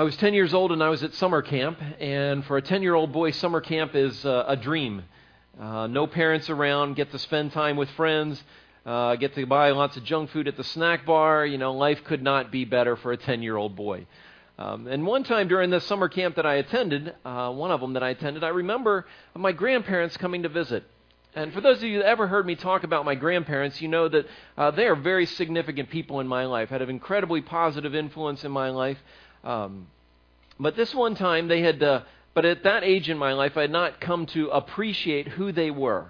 I was 10 years old and I was at summer camp, and for a 10 year old boy, summer camp is uh, a dream. Uh, no parents around, get to spend time with friends, uh, get to buy lots of junk food at the snack bar. You know, life could not be better for a 10 year old boy. Um, and one time during the summer camp that I attended, uh, one of them that I attended, I remember my grandparents coming to visit. And for those of you that ever heard me talk about my grandparents, you know that uh, they are very significant people in my life, had an incredibly positive influence in my life. Um, but this one time, they had, uh, but at that age in my life, I had not come to appreciate who they were.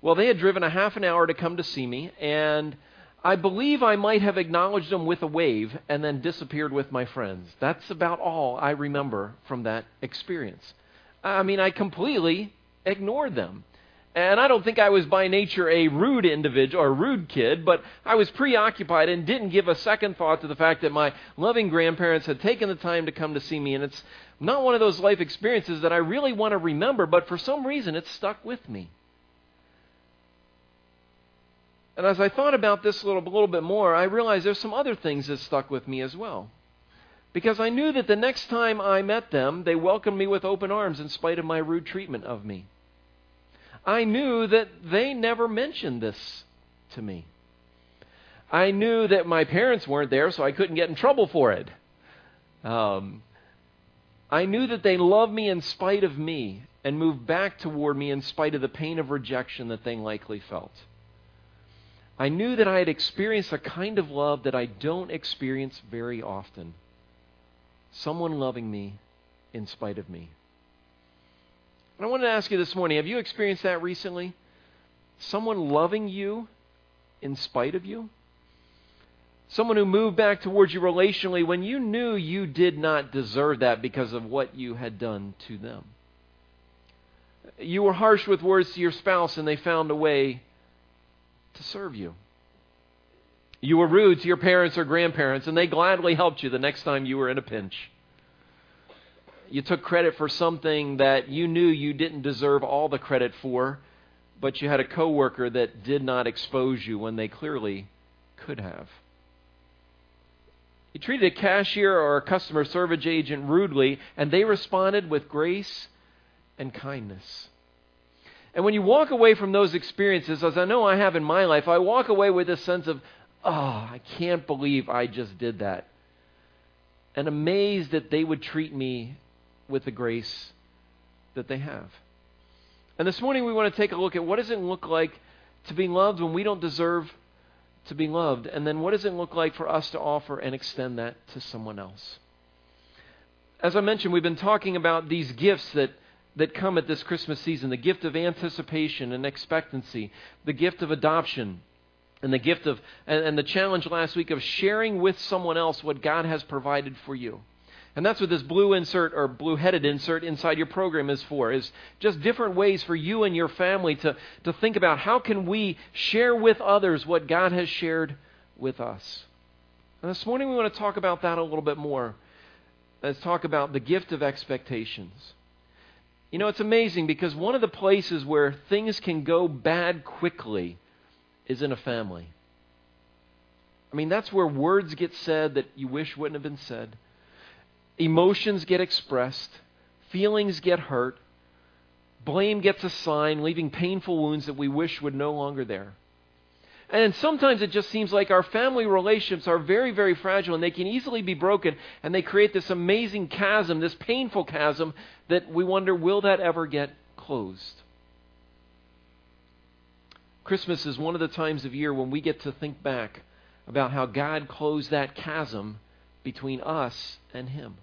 Well, they had driven a half an hour to come to see me, and I believe I might have acknowledged them with a wave and then disappeared with my friends. That's about all I remember from that experience. I mean, I completely ignored them. And I don't think I was by nature a rude individual or rude kid, but I was preoccupied and didn't give a second thought to the fact that my loving grandparents had taken the time to come to see me. And it's not one of those life experiences that I really want to remember, but for some reason it's stuck with me. And as I thought about this a little, a little bit more, I realized there's some other things that stuck with me as well. Because I knew that the next time I met them, they welcomed me with open arms in spite of my rude treatment of me. I knew that they never mentioned this to me. I knew that my parents weren't there, so I couldn't get in trouble for it. Um, I knew that they loved me in spite of me and moved back toward me in spite of the pain of rejection that they likely felt. I knew that I had experienced a kind of love that I don't experience very often someone loving me in spite of me. And I wanted to ask you this morning have you experienced that recently? Someone loving you in spite of you? Someone who moved back towards you relationally when you knew you did not deserve that because of what you had done to them. You were harsh with words to your spouse and they found a way to serve you. You were rude to your parents or grandparents and they gladly helped you the next time you were in a pinch you took credit for something that you knew you didn't deserve all the credit for, but you had a coworker that did not expose you when they clearly could have. You treated a cashier or a customer service agent rudely, and they responded with grace and kindness. And when you walk away from those experiences, as I know I have in my life, I walk away with this sense of, oh, I can't believe I just did that. And amazed that they would treat me with the grace that they have. And this morning we want to take a look at what does it look like to be loved when we don't deserve to be loved, and then what does it look like for us to offer and extend that to someone else. As I mentioned, we've been talking about these gifts that that come at this Christmas season the gift of anticipation and expectancy, the gift of adoption, and the gift of, and, and, the challenge last week of sharing with someone else what God has provided for you. And that's what this blue insert or blue headed insert inside your program is for, is just different ways for you and your family to, to think about how can we share with others what God has shared with us. And this morning we want to talk about that a little bit more. Let's talk about the gift of expectations. You know, it's amazing because one of the places where things can go bad quickly is in a family. I mean, that's where words get said that you wish wouldn't have been said. Emotions get expressed, feelings get hurt, blame gets assigned, leaving painful wounds that we wish would no longer there. And sometimes it just seems like our family relationships are very, very fragile and they can easily be broken and they create this amazing chasm, this painful chasm that we wonder will that ever get closed? Christmas is one of the times of year when we get to think back about how God closed that chasm between us and Him.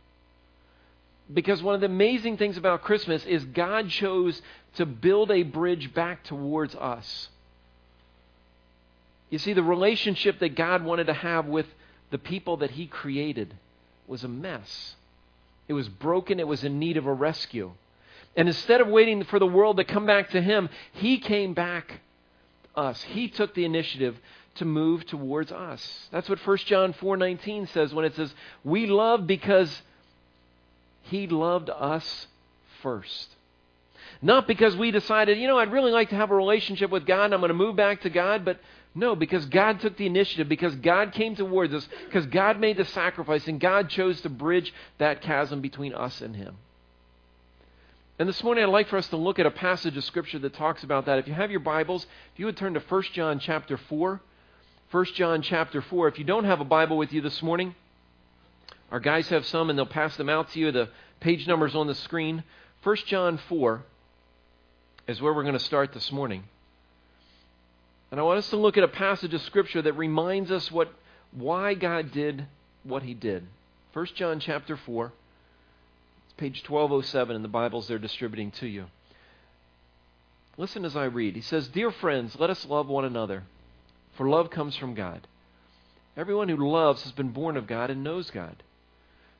Because one of the amazing things about Christmas is God chose to build a bridge back towards us. You see, the relationship that God wanted to have with the people that He created was a mess. It was broken, it was in need of a rescue. And instead of waiting for the world to come back to Him, He came back to us. He took the initiative to move towards us. That's what 1 John 4:19 says when it says, "We love because he loved us first. Not because we decided, you know, I'd really like to have a relationship with God and I'm going to move back to God, but No, because God took the initiative, because God came towards us, because God made the sacrifice, and God chose to bridge that chasm between us and Him. And this morning I'd like for us to look at a passage of Scripture that talks about that. If you have your Bibles, if you would turn to 1 John chapter 4. 1 John chapter 4. If you don't have a Bible with you this morning, our guys have some and they'll pass them out to you. The page number's on the screen. 1 John 4 is where we're going to start this morning. And I want us to look at a passage of Scripture that reminds us what, why God did what He did. 1 John chapter 4. It's page 1207 in the Bibles they're distributing to you. Listen as I read. He says, Dear friends, let us love one another, for love comes from God. Everyone who loves has been born of God and knows God.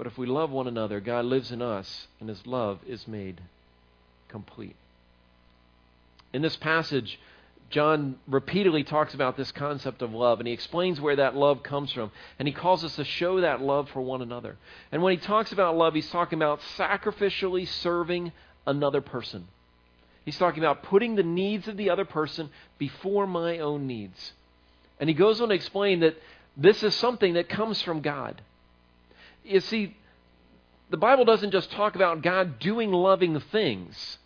But if we love one another, God lives in us, and his love is made complete. In this passage, John repeatedly talks about this concept of love, and he explains where that love comes from. And he calls us to show that love for one another. And when he talks about love, he's talking about sacrificially serving another person. He's talking about putting the needs of the other person before my own needs. And he goes on to explain that this is something that comes from God. You see, the Bible doesn't just talk about God doing loving things.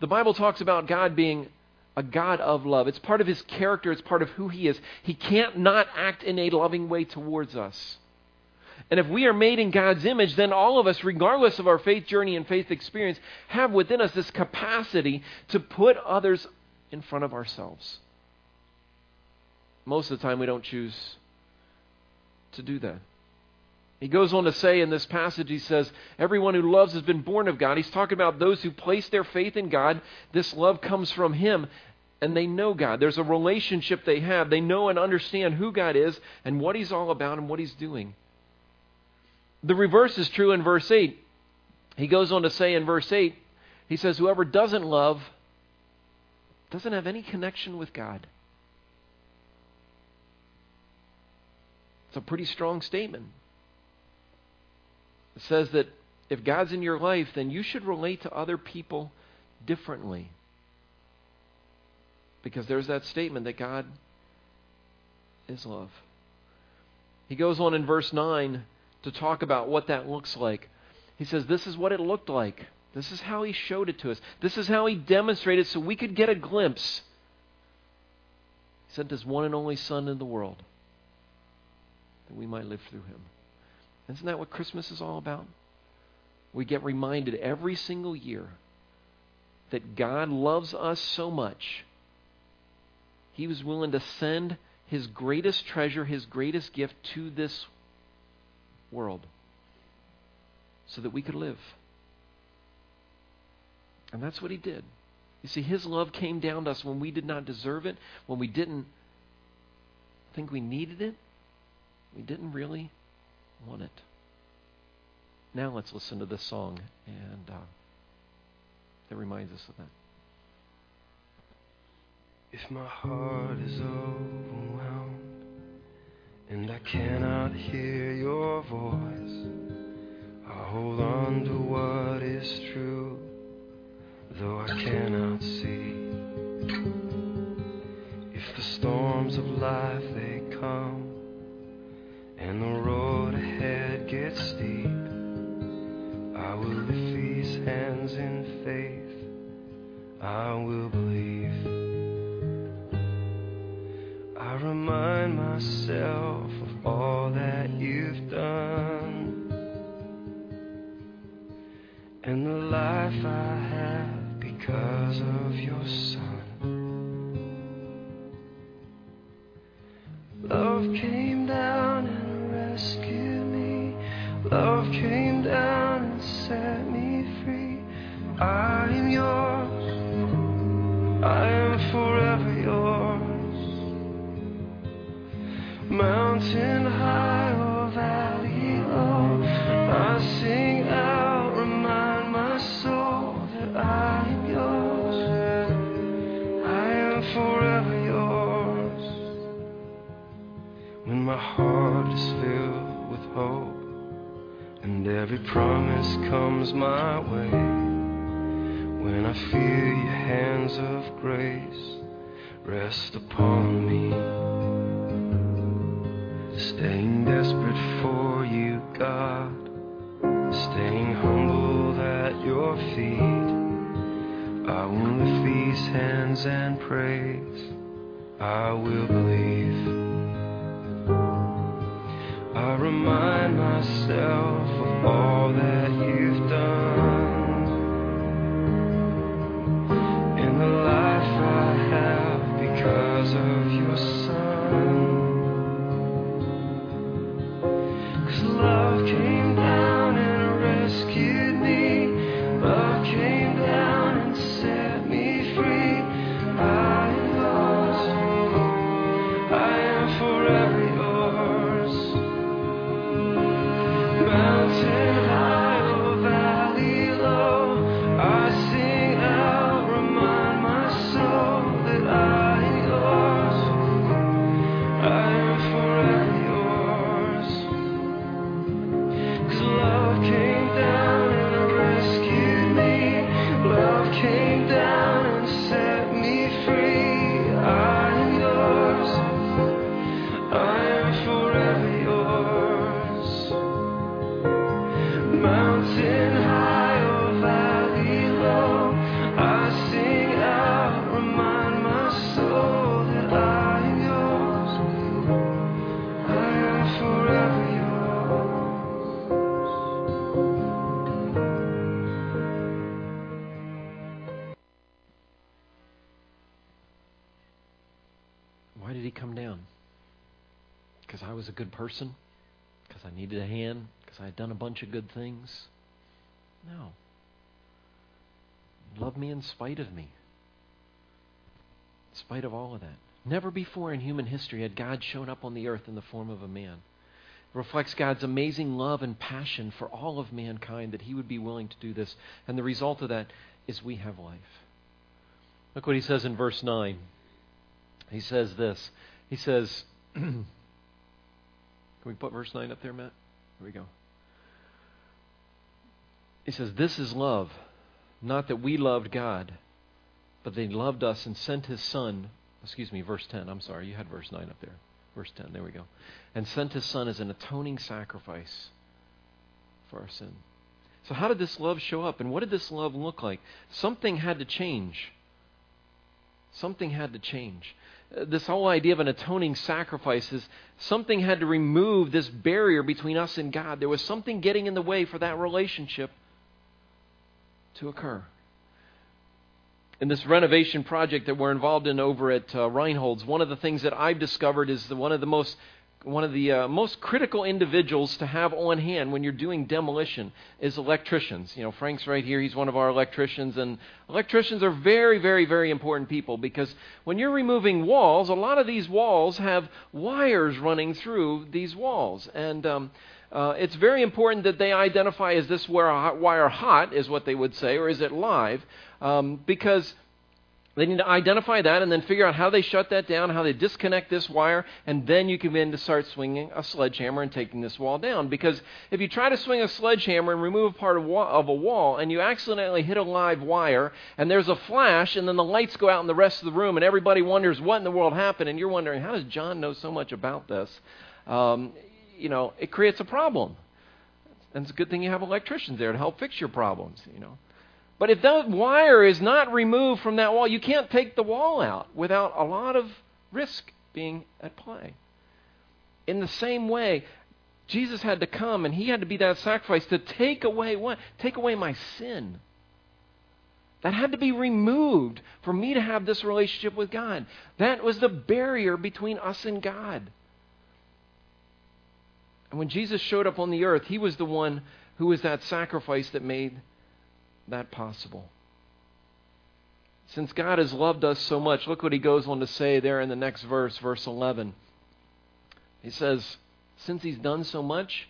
The Bible talks about God being a God of love. It's part of his character, it's part of who he is. He can't not act in a loving way towards us. And if we are made in God's image, then all of us, regardless of our faith journey and faith experience, have within us this capacity to put others in front of ourselves. Most of the time, we don't choose to do that. He goes on to say in this passage, he says, Everyone who loves has been born of God. He's talking about those who place their faith in God. This love comes from Him, and they know God. There's a relationship they have. They know and understand who God is and what He's all about and what He's doing. The reverse is true in verse 8. He goes on to say in verse 8, he says, Whoever doesn't love doesn't have any connection with God. It's a pretty strong statement. It says that if God's in your life, then you should relate to other people differently. Because there's that statement that God is love. He goes on in verse 9 to talk about what that looks like. He says, This is what it looked like. This is how he showed it to us. This is how he demonstrated so we could get a glimpse. He sent his one and only Son in the world that we might live through him. Isn't that what Christmas is all about? We get reminded every single year that God loves us so much, He was willing to send His greatest treasure, His greatest gift to this world so that we could live. And that's what He did. You see, His love came down to us when we did not deserve it, when we didn't think we needed it, we didn't really want it. Now let's listen to this song, and uh, that reminds us of that. If my heart is overwhelmed and I cannot hear your voice, I hold on to what is true, though I cannot see. If the storms of life they come and the road ahead gets steep, I will lift these hands in faith. I will believe. I remind myself of all that you've done and the life I have because of your son. Hands and praise. I will believe. I remind myself good person? Because I needed a hand? Because I had done a bunch of good things? No. Love me in spite of me. In spite of all of that. Never before in human history had God shown up on the earth in the form of a man. It reflects God's amazing love and passion for all of mankind that he would be willing to do this. And the result of that is we have life. Look what he says in verse 9. He says this. He says, Can we put verse 9 up there, Matt? Here we go. He says, This is love, not that we loved God, but that He loved us and sent His Son. Excuse me, verse 10. I'm sorry, you had verse 9 up there. Verse 10, there we go. And sent His Son as an atoning sacrifice for our sin. So, how did this love show up? And what did this love look like? Something had to change. Something had to change. This whole idea of an atoning sacrifice is something had to remove this barrier between us and God. There was something getting in the way for that relationship to occur. In this renovation project that we're involved in over at uh, Reinhold's, one of the things that I've discovered is one of the most one of the uh, most critical individuals to have on hand when you're doing demolition is electricians. You know, Frank's right here. He's one of our electricians, and electricians are very, very, very important people because when you're removing walls, a lot of these walls have wires running through these walls, and um, uh, it's very important that they identify is this wire hot, is what they would say, or is it live? Um, because they need to identify that and then figure out how they shut that down, how they disconnect this wire, and then you can begin to start swinging a sledgehammer and taking this wall down. Because if you try to swing a sledgehammer and remove a part of, wa- of a wall and you accidentally hit a live wire and there's a flash and then the lights go out in the rest of the room and everybody wonders what in the world happened and you're wondering how does John know so much about this? Um, you know, it creates a problem. And it's a good thing you have electricians there to help fix your problems, you know. But if that wire is not removed from that wall, you can't take the wall out without a lot of risk being at play. In the same way, Jesus had to come and he had to be that sacrifice to take away what? Take away my sin. That had to be removed for me to have this relationship with God. That was the barrier between us and God. And when Jesus showed up on the earth, he was the one who was that sacrifice that made that possible. Since God has loved us so much, look what he goes on to say there in the next verse, verse 11. He says, since He's done so much,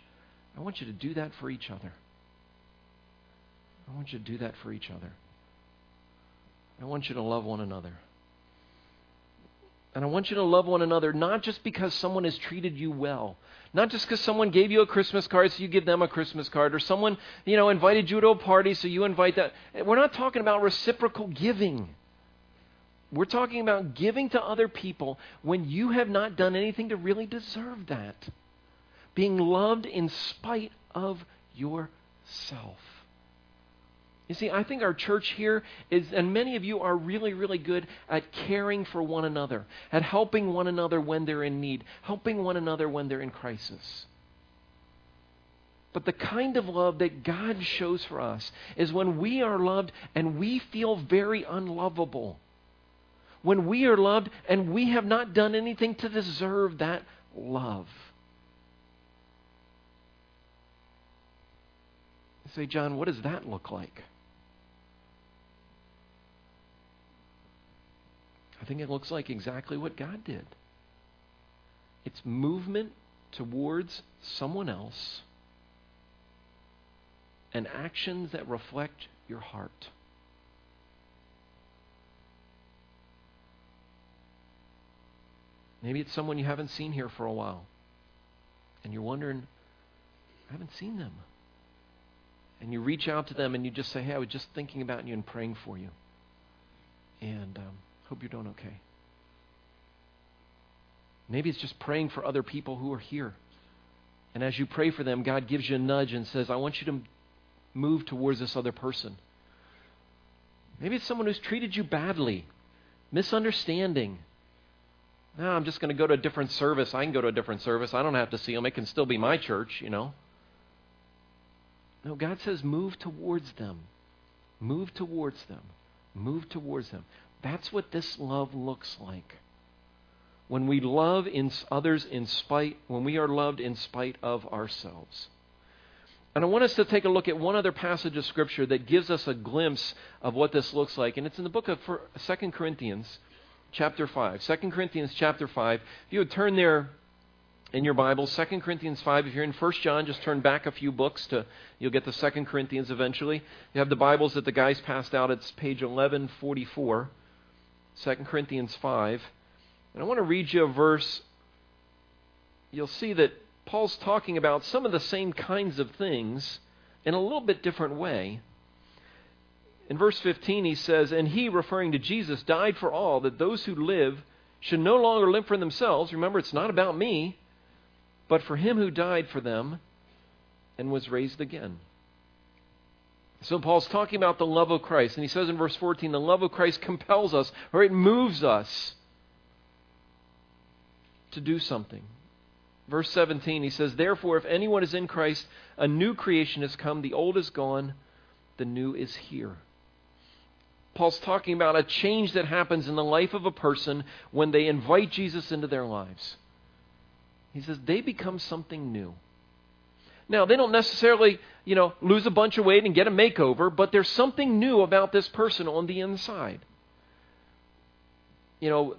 I want you to do that for each other. I want you to do that for each other. I want you to love one another. And I want you to love one another not just because someone has treated you well, not just because someone gave you a Christmas card so you give them a Christmas card, or someone, you know, invited you to a party so you invite that. We're not talking about reciprocal giving. We're talking about giving to other people when you have not done anything to really deserve that. Being loved in spite of yourself. You see, I think our church here is, and many of you are really, really good at caring for one another, at helping one another when they're in need, helping one another when they're in crisis. But the kind of love that God shows for us is when we are loved and we feel very unlovable. When we are loved and we have not done anything to deserve that love. You say, John, what does that look like? I think it looks like exactly what God did. It's movement towards someone else and actions that reflect your heart. Maybe it's someone you haven't seen here for a while. And you're wondering, I haven't seen them. And you reach out to them and you just say, Hey, I was just thinking about you and praying for you. And um, Hope you're doing okay. Maybe it's just praying for other people who are here. And as you pray for them, God gives you a nudge and says, I want you to move towards this other person. Maybe it's someone who's treated you badly, misunderstanding. No, I'm just going to go to a different service. I can go to a different service. I don't have to see them. It can still be my church, you know. No, God says move towards them. Move towards them. Move towards them. That's what this love looks like. When we love in others in spite, when we are loved in spite of ourselves. And I want us to take a look at one other passage of Scripture that gives us a glimpse of what this looks like. And it's in the book of 2 Corinthians, chapter 5. 2 Corinthians, chapter 5. If you would turn there in your Bible, 2 Corinthians 5. If you're in 1 John, just turn back a few books to you'll get to 2 Corinthians eventually. You have the Bibles that the guys passed out. It's page 1144. 2 Corinthians 5. And I want to read you a verse. You'll see that Paul's talking about some of the same kinds of things in a little bit different way. In verse 15, he says, And he, referring to Jesus, died for all, that those who live should no longer live for themselves. Remember, it's not about me, but for him who died for them and was raised again. So Paul's talking about the love of Christ, and he says in verse 14, the love of Christ compels us, or it moves us to do something. Verse 17, he says, Therefore, if anyone is in Christ, a new creation has come, the old is gone, the new is here. Paul's talking about a change that happens in the life of a person when they invite Jesus into their lives. He says they become something new. Now, they don't necessarily, you know, lose a bunch of weight and get a makeover, but there's something new about this person on the inside. You know,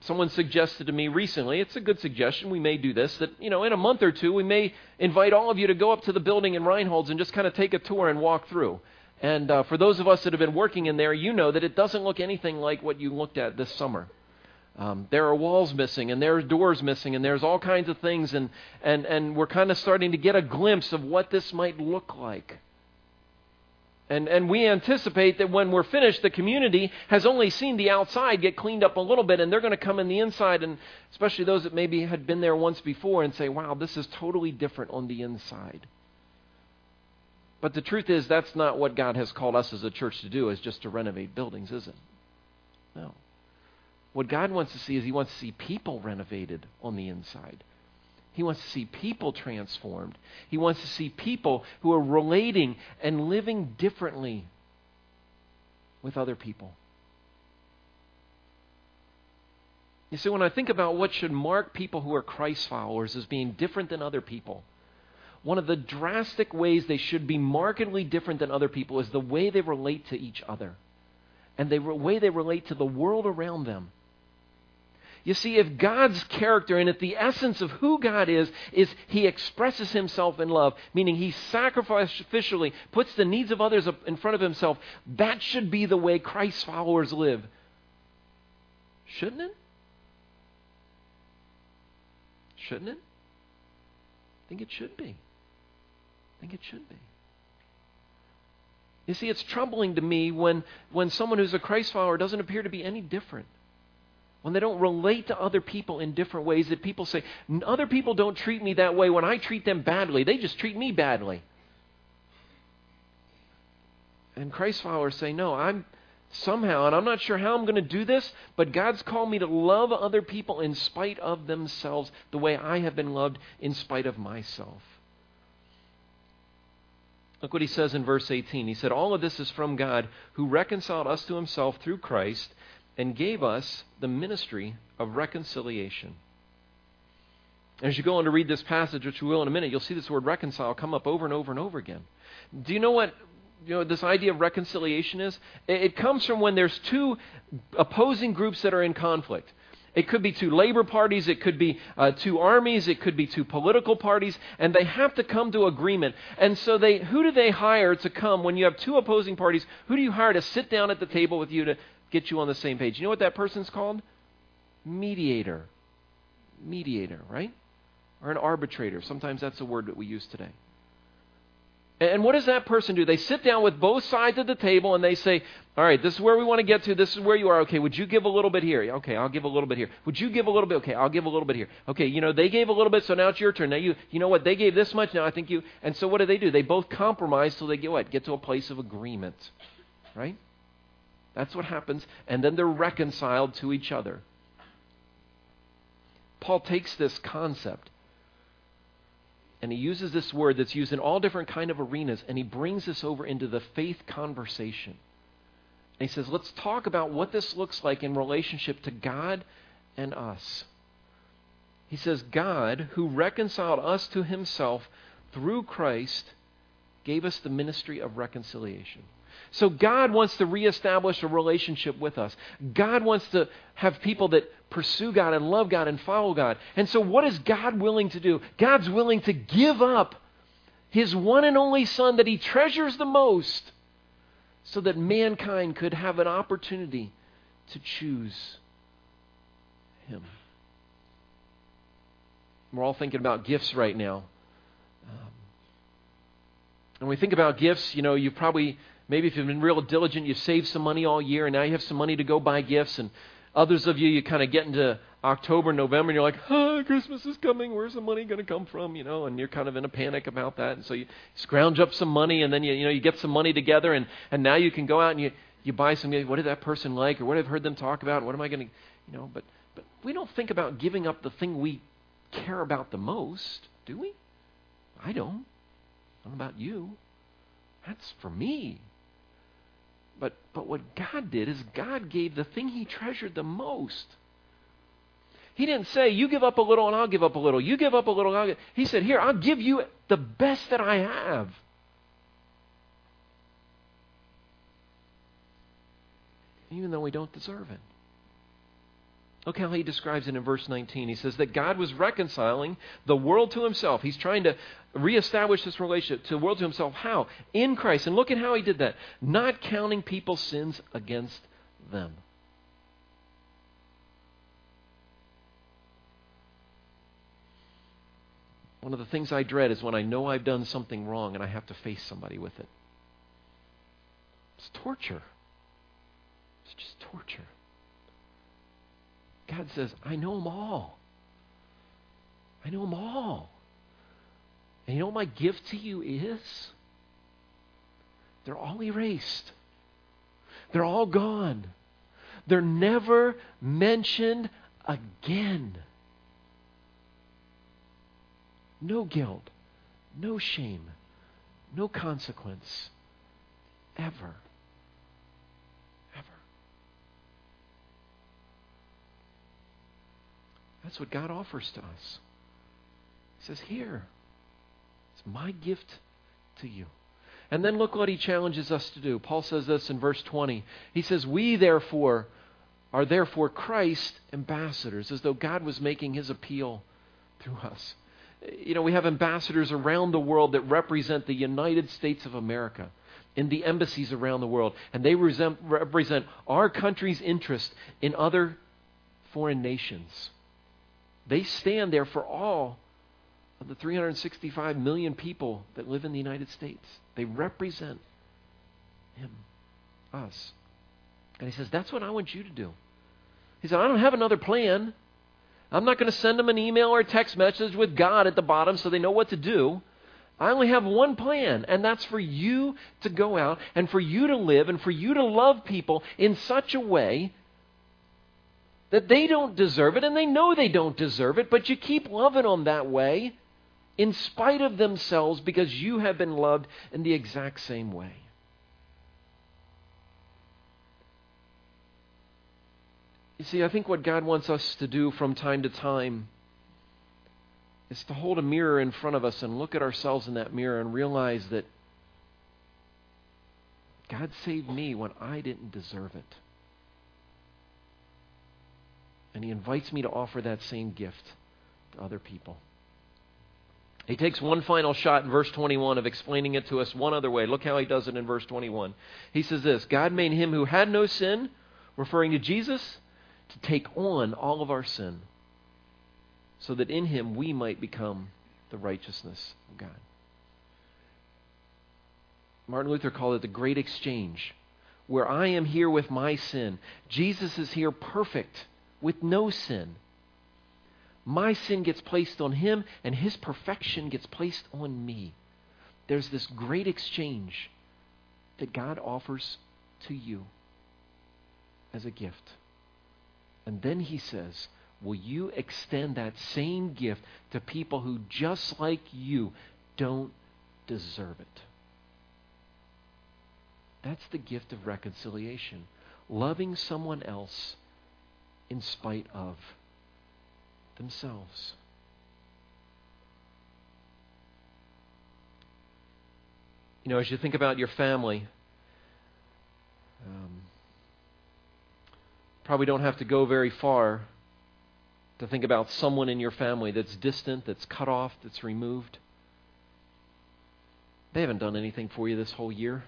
someone suggested to me recently, it's a good suggestion, we may do this, that, you know, in a month or two, we may invite all of you to go up to the building in Reinholds and just kind of take a tour and walk through. And uh, for those of us that have been working in there, you know that it doesn't look anything like what you looked at this summer. Um, there are walls missing, and there are doors missing, and there's all kinds of things, and, and, and we're kind of starting to get a glimpse of what this might look like. And, and we anticipate that when we're finished, the community has only seen the outside get cleaned up a little bit, and they're going to come in the inside, and especially those that maybe had been there once before, and say, wow, this is totally different on the inside. But the truth is, that's not what God has called us as a church to do, is just to renovate buildings, is it? No. What God wants to see is He wants to see people renovated on the inside. He wants to see people transformed. He wants to see people who are relating and living differently with other people. You see, when I think about what should mark people who are Christ followers as being different than other people, one of the drastic ways they should be markedly different than other people is the way they relate to each other and the way they relate to the world around them. You see, if God's character and if the essence of who God is, is He expresses Himself in love, meaning He sacrificially puts the needs of others in front of Himself, that should be the way Christ's followers live. Shouldn't it? Shouldn't it? I think it should be. I think it should be. You see, it's troubling to me when, when someone who's a Christ follower doesn't appear to be any different. When they don't relate to other people in different ways, that people say, other people don't treat me that way when I treat them badly. They just treat me badly. And Christ followers say, no, I'm somehow, and I'm not sure how I'm going to do this, but God's called me to love other people in spite of themselves the way I have been loved in spite of myself. Look what he says in verse 18. He said, All of this is from God who reconciled us to himself through Christ and gave us the ministry of reconciliation. As you go on to read this passage, which we will in a minute, you'll see this word reconcile come up over and over and over again. Do you know what you know this idea of reconciliation is? It comes from when there's two opposing groups that are in conflict. It could be two labor parties, it could be uh, two armies, it could be two political parties, and they have to come to agreement. And so they, who do they hire to come when you have two opposing parties? Who do you hire to sit down at the table with you to get you on the same page? You know what that person's called? Mediator. Mediator, right? Or an arbitrator. Sometimes that's a word that we use today. And what does that person do? They sit down with both sides of the table and they say, All right, this is where we want to get to. This is where you are. Okay, would you give a little bit here? Okay, I'll give a little bit here. Would you give a little bit? Okay, I'll give a little bit here. Okay, you know, they gave a little bit, so now it's your turn. Now you, you know what? They gave this much. Now I think you. And so what do they do? They both compromise till they get what? Get to a place of agreement. Right? That's what happens. And then they're reconciled to each other. Paul takes this concept and he uses this word that's used in all different kind of arenas and he brings this over into the faith conversation and he says let's talk about what this looks like in relationship to god and us he says god who reconciled us to himself through christ gave us the ministry of reconciliation so God wants to reestablish a relationship with us. God wants to have people that pursue God and love God and follow God. And so what is God willing to do? God's willing to give up his one and only son that he treasures the most so that mankind could have an opportunity to choose him. We're all thinking about gifts right now. Um, and we think about gifts, you know, you've probably Maybe if you've been real diligent, you've saved some money all year, and now you have some money to go buy gifts. And others of you, you kind of get into October, November, and you're like, oh, Christmas is coming. Where's the money going to come from? You know, and you're kind of in a panic about that. And so you scrounge up some money, and then you, you know, you get some money together, and, and now you can go out and you, you buy some. What did that person like, or what I've heard them talk about? What am I going to, you know? But but we don't think about giving up the thing we care about the most, do we? I don't. I don't about you. That's for me. But, but what God did is God gave the thing he treasured the most. He didn't say, You give up a little and I'll give up a little. You give up a little. I'll give. He said, Here, I'll give you the best that I have. Even though we don't deserve it. Look how he describes it in verse 19. He says that God was reconciling the world to himself. He's trying to reestablish this relationship to the world to himself. How? In Christ. And look at how he did that. Not counting people's sins against them. One of the things I dread is when I know I've done something wrong and I have to face somebody with it. It's torture. It's just torture. God says, I know them all. I know them all. And you know what my gift to you is? They're all erased. They're all gone. They're never mentioned again. No guilt, no shame, no consequence, ever. That's what God offers to us. He says, Here, it's my gift to you. And then look what he challenges us to do. Paul says this in verse 20. He says, We therefore are therefore Christ ambassadors, as though God was making his appeal through us. You know, we have ambassadors around the world that represent the United States of America in the embassies around the world, and they represent our country's interest in other foreign nations. They stand there for all of the 365 million people that live in the United States. They represent Him, us. And He says, That's what I want you to do. He said, I don't have another plan. I'm not going to send them an email or a text message with God at the bottom so they know what to do. I only have one plan, and that's for you to go out and for you to live and for you to love people in such a way that they don't deserve it and they know they don't deserve it, but you keep loving them that way in spite of themselves because you have been loved in the exact same way. You see, I think what God wants us to do from time to time is to hold a mirror in front of us and look at ourselves in that mirror and realize that God saved me when I didn't deserve it. And He invites me to offer that same gift to other people. He takes one final shot in verse 21 of explaining it to us one other way. Look how he does it in verse 21. He says this God made him who had no sin, referring to Jesus, to take on all of our sin, so that in him we might become the righteousness of God. Martin Luther called it the great exchange, where I am here with my sin. Jesus is here perfect, with no sin. My sin gets placed on him, and his perfection gets placed on me. There's this great exchange that God offers to you as a gift. And then he says, Will you extend that same gift to people who, just like you, don't deserve it? That's the gift of reconciliation. Loving someone else in spite of themselves. You know, as you think about your family, um, probably don't have to go very far to think about someone in your family that's distant, that's cut off, that's removed. They haven't done anything for you this whole year.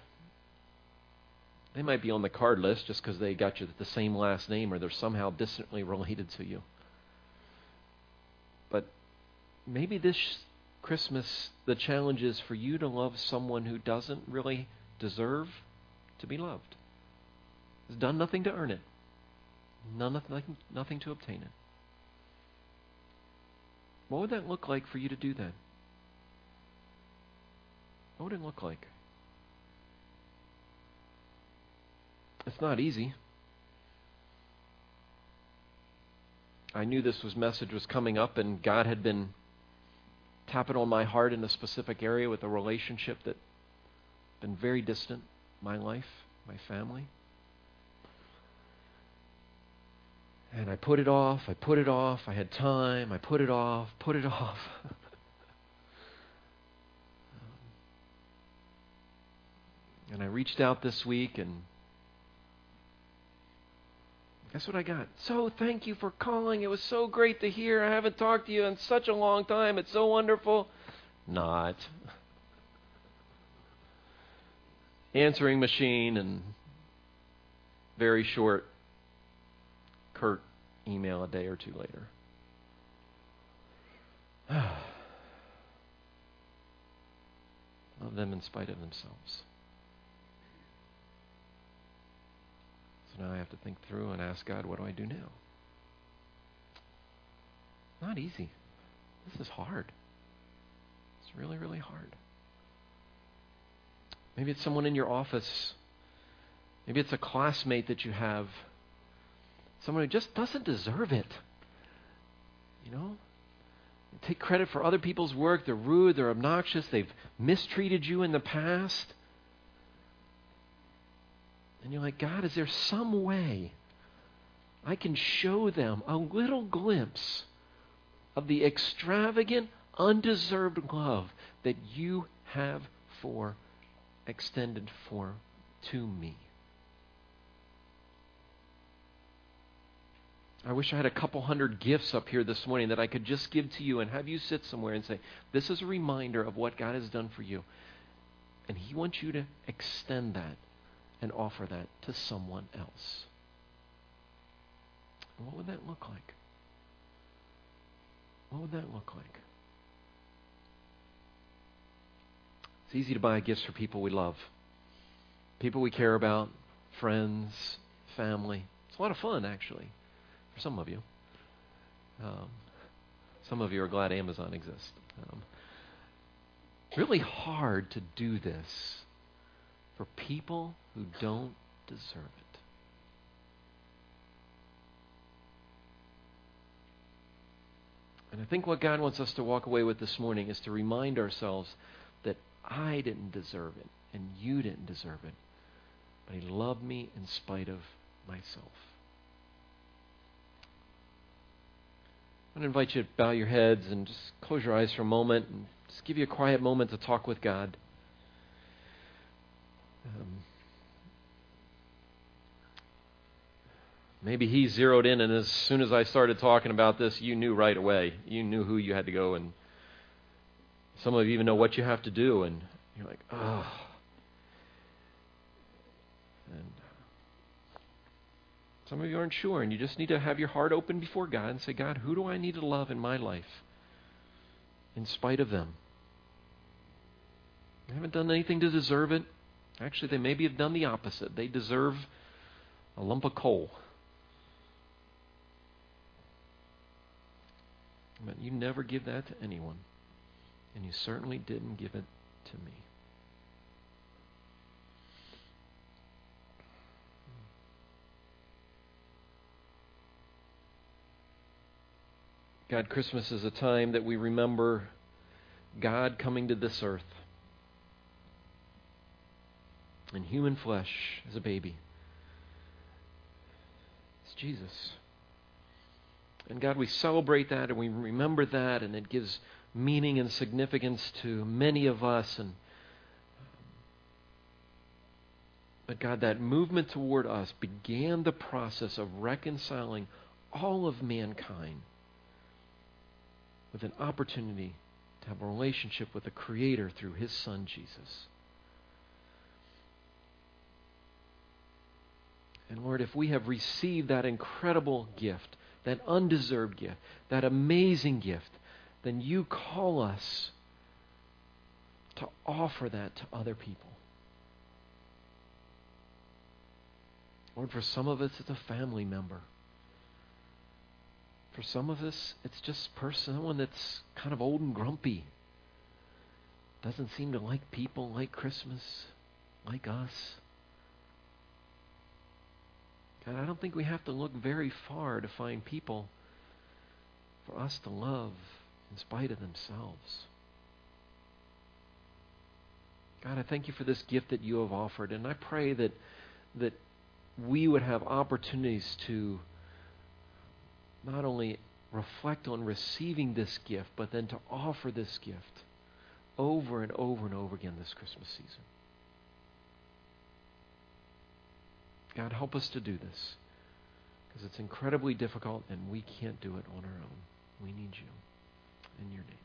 They might be on the card list just because they got you the same last name or they're somehow distantly related to you. But maybe this Christmas, the challenge is for you to love someone who doesn't really deserve to be loved, has done nothing to earn it. None, nothing, nothing to obtain it. What would that look like for you to do then? What would it look like? It's not easy. I knew this was message was coming up and God had been tapping on my heart in a specific area with a relationship that been very distant my life, my family. And I put it off, I put it off, I had time, I put it off, put it off. and I reached out this week and guess what I got? So thank you for calling. It was so great to hear. I haven't talked to you in such a long time. It's so wonderful. Not. Answering machine and very short curt email a day or two later. Love them in spite of themselves. So now I have to think through and ask God, what do I do now? Not easy. This is hard. It's really, really hard. Maybe it's someone in your office. Maybe it's a classmate that you have Someone who just doesn't deserve it. You know? Take credit for other people's work. They're rude, they're obnoxious, they've mistreated you in the past. And you're like, God, is there some way I can show them a little glimpse of the extravagant, undeserved love that you have for, extended for to me? I wish I had a couple hundred gifts up here this morning that I could just give to you and have you sit somewhere and say, This is a reminder of what God has done for you. And He wants you to extend that and offer that to someone else. What would that look like? What would that look like? It's easy to buy gifts for people we love, people we care about, friends, family. It's a lot of fun, actually, for some of you. Um, some of you are glad Amazon exists. Um, really hard to do this for people who don't deserve it. And I think what God wants us to walk away with this morning is to remind ourselves that I didn't deserve it and you didn't deserve it, but He loved me in spite of myself. I'm going to invite you to bow your heads and just close your eyes for a moment and just give you a quiet moment to talk with God. Um, maybe he zeroed in, and as soon as I started talking about this, you knew right away. You knew who you had to go, and some of you even know what you have to do, and you're like, oh. And some of you aren't sure, and you just need to have your heart open before God and say, God, who do I need to love in my life in spite of them? I haven't done anything to deserve it. Actually, they maybe have done the opposite. They deserve a lump of coal. But you never give that to anyone. And you certainly didn't give it to me. God, Christmas is a time that we remember God coming to this earth in human flesh as a baby. It's Jesus. And God, we celebrate that and we remember that, and it gives meaning and significance to many of us. And but God, that movement toward us began the process of reconciling all of mankind with an opportunity to have a relationship with the Creator through His Son, Jesus. And Lord, if we have received that incredible gift, that undeserved gift, that amazing gift, then you call us to offer that to other people. Lord, for some of us, it's a family member. For some of us, it's just person, someone that's kind of old and grumpy. Doesn't seem to like people, like Christmas, like us. God, I don't think we have to look very far to find people for us to love in spite of themselves. God, I thank you for this gift that you have offered, and I pray that that we would have opportunities to not only reflect on receiving this gift, but then to offer this gift over and over and over again this Christmas season. God, help us to do this because it's incredibly difficult and we can't do it on our own. We need you. In your name.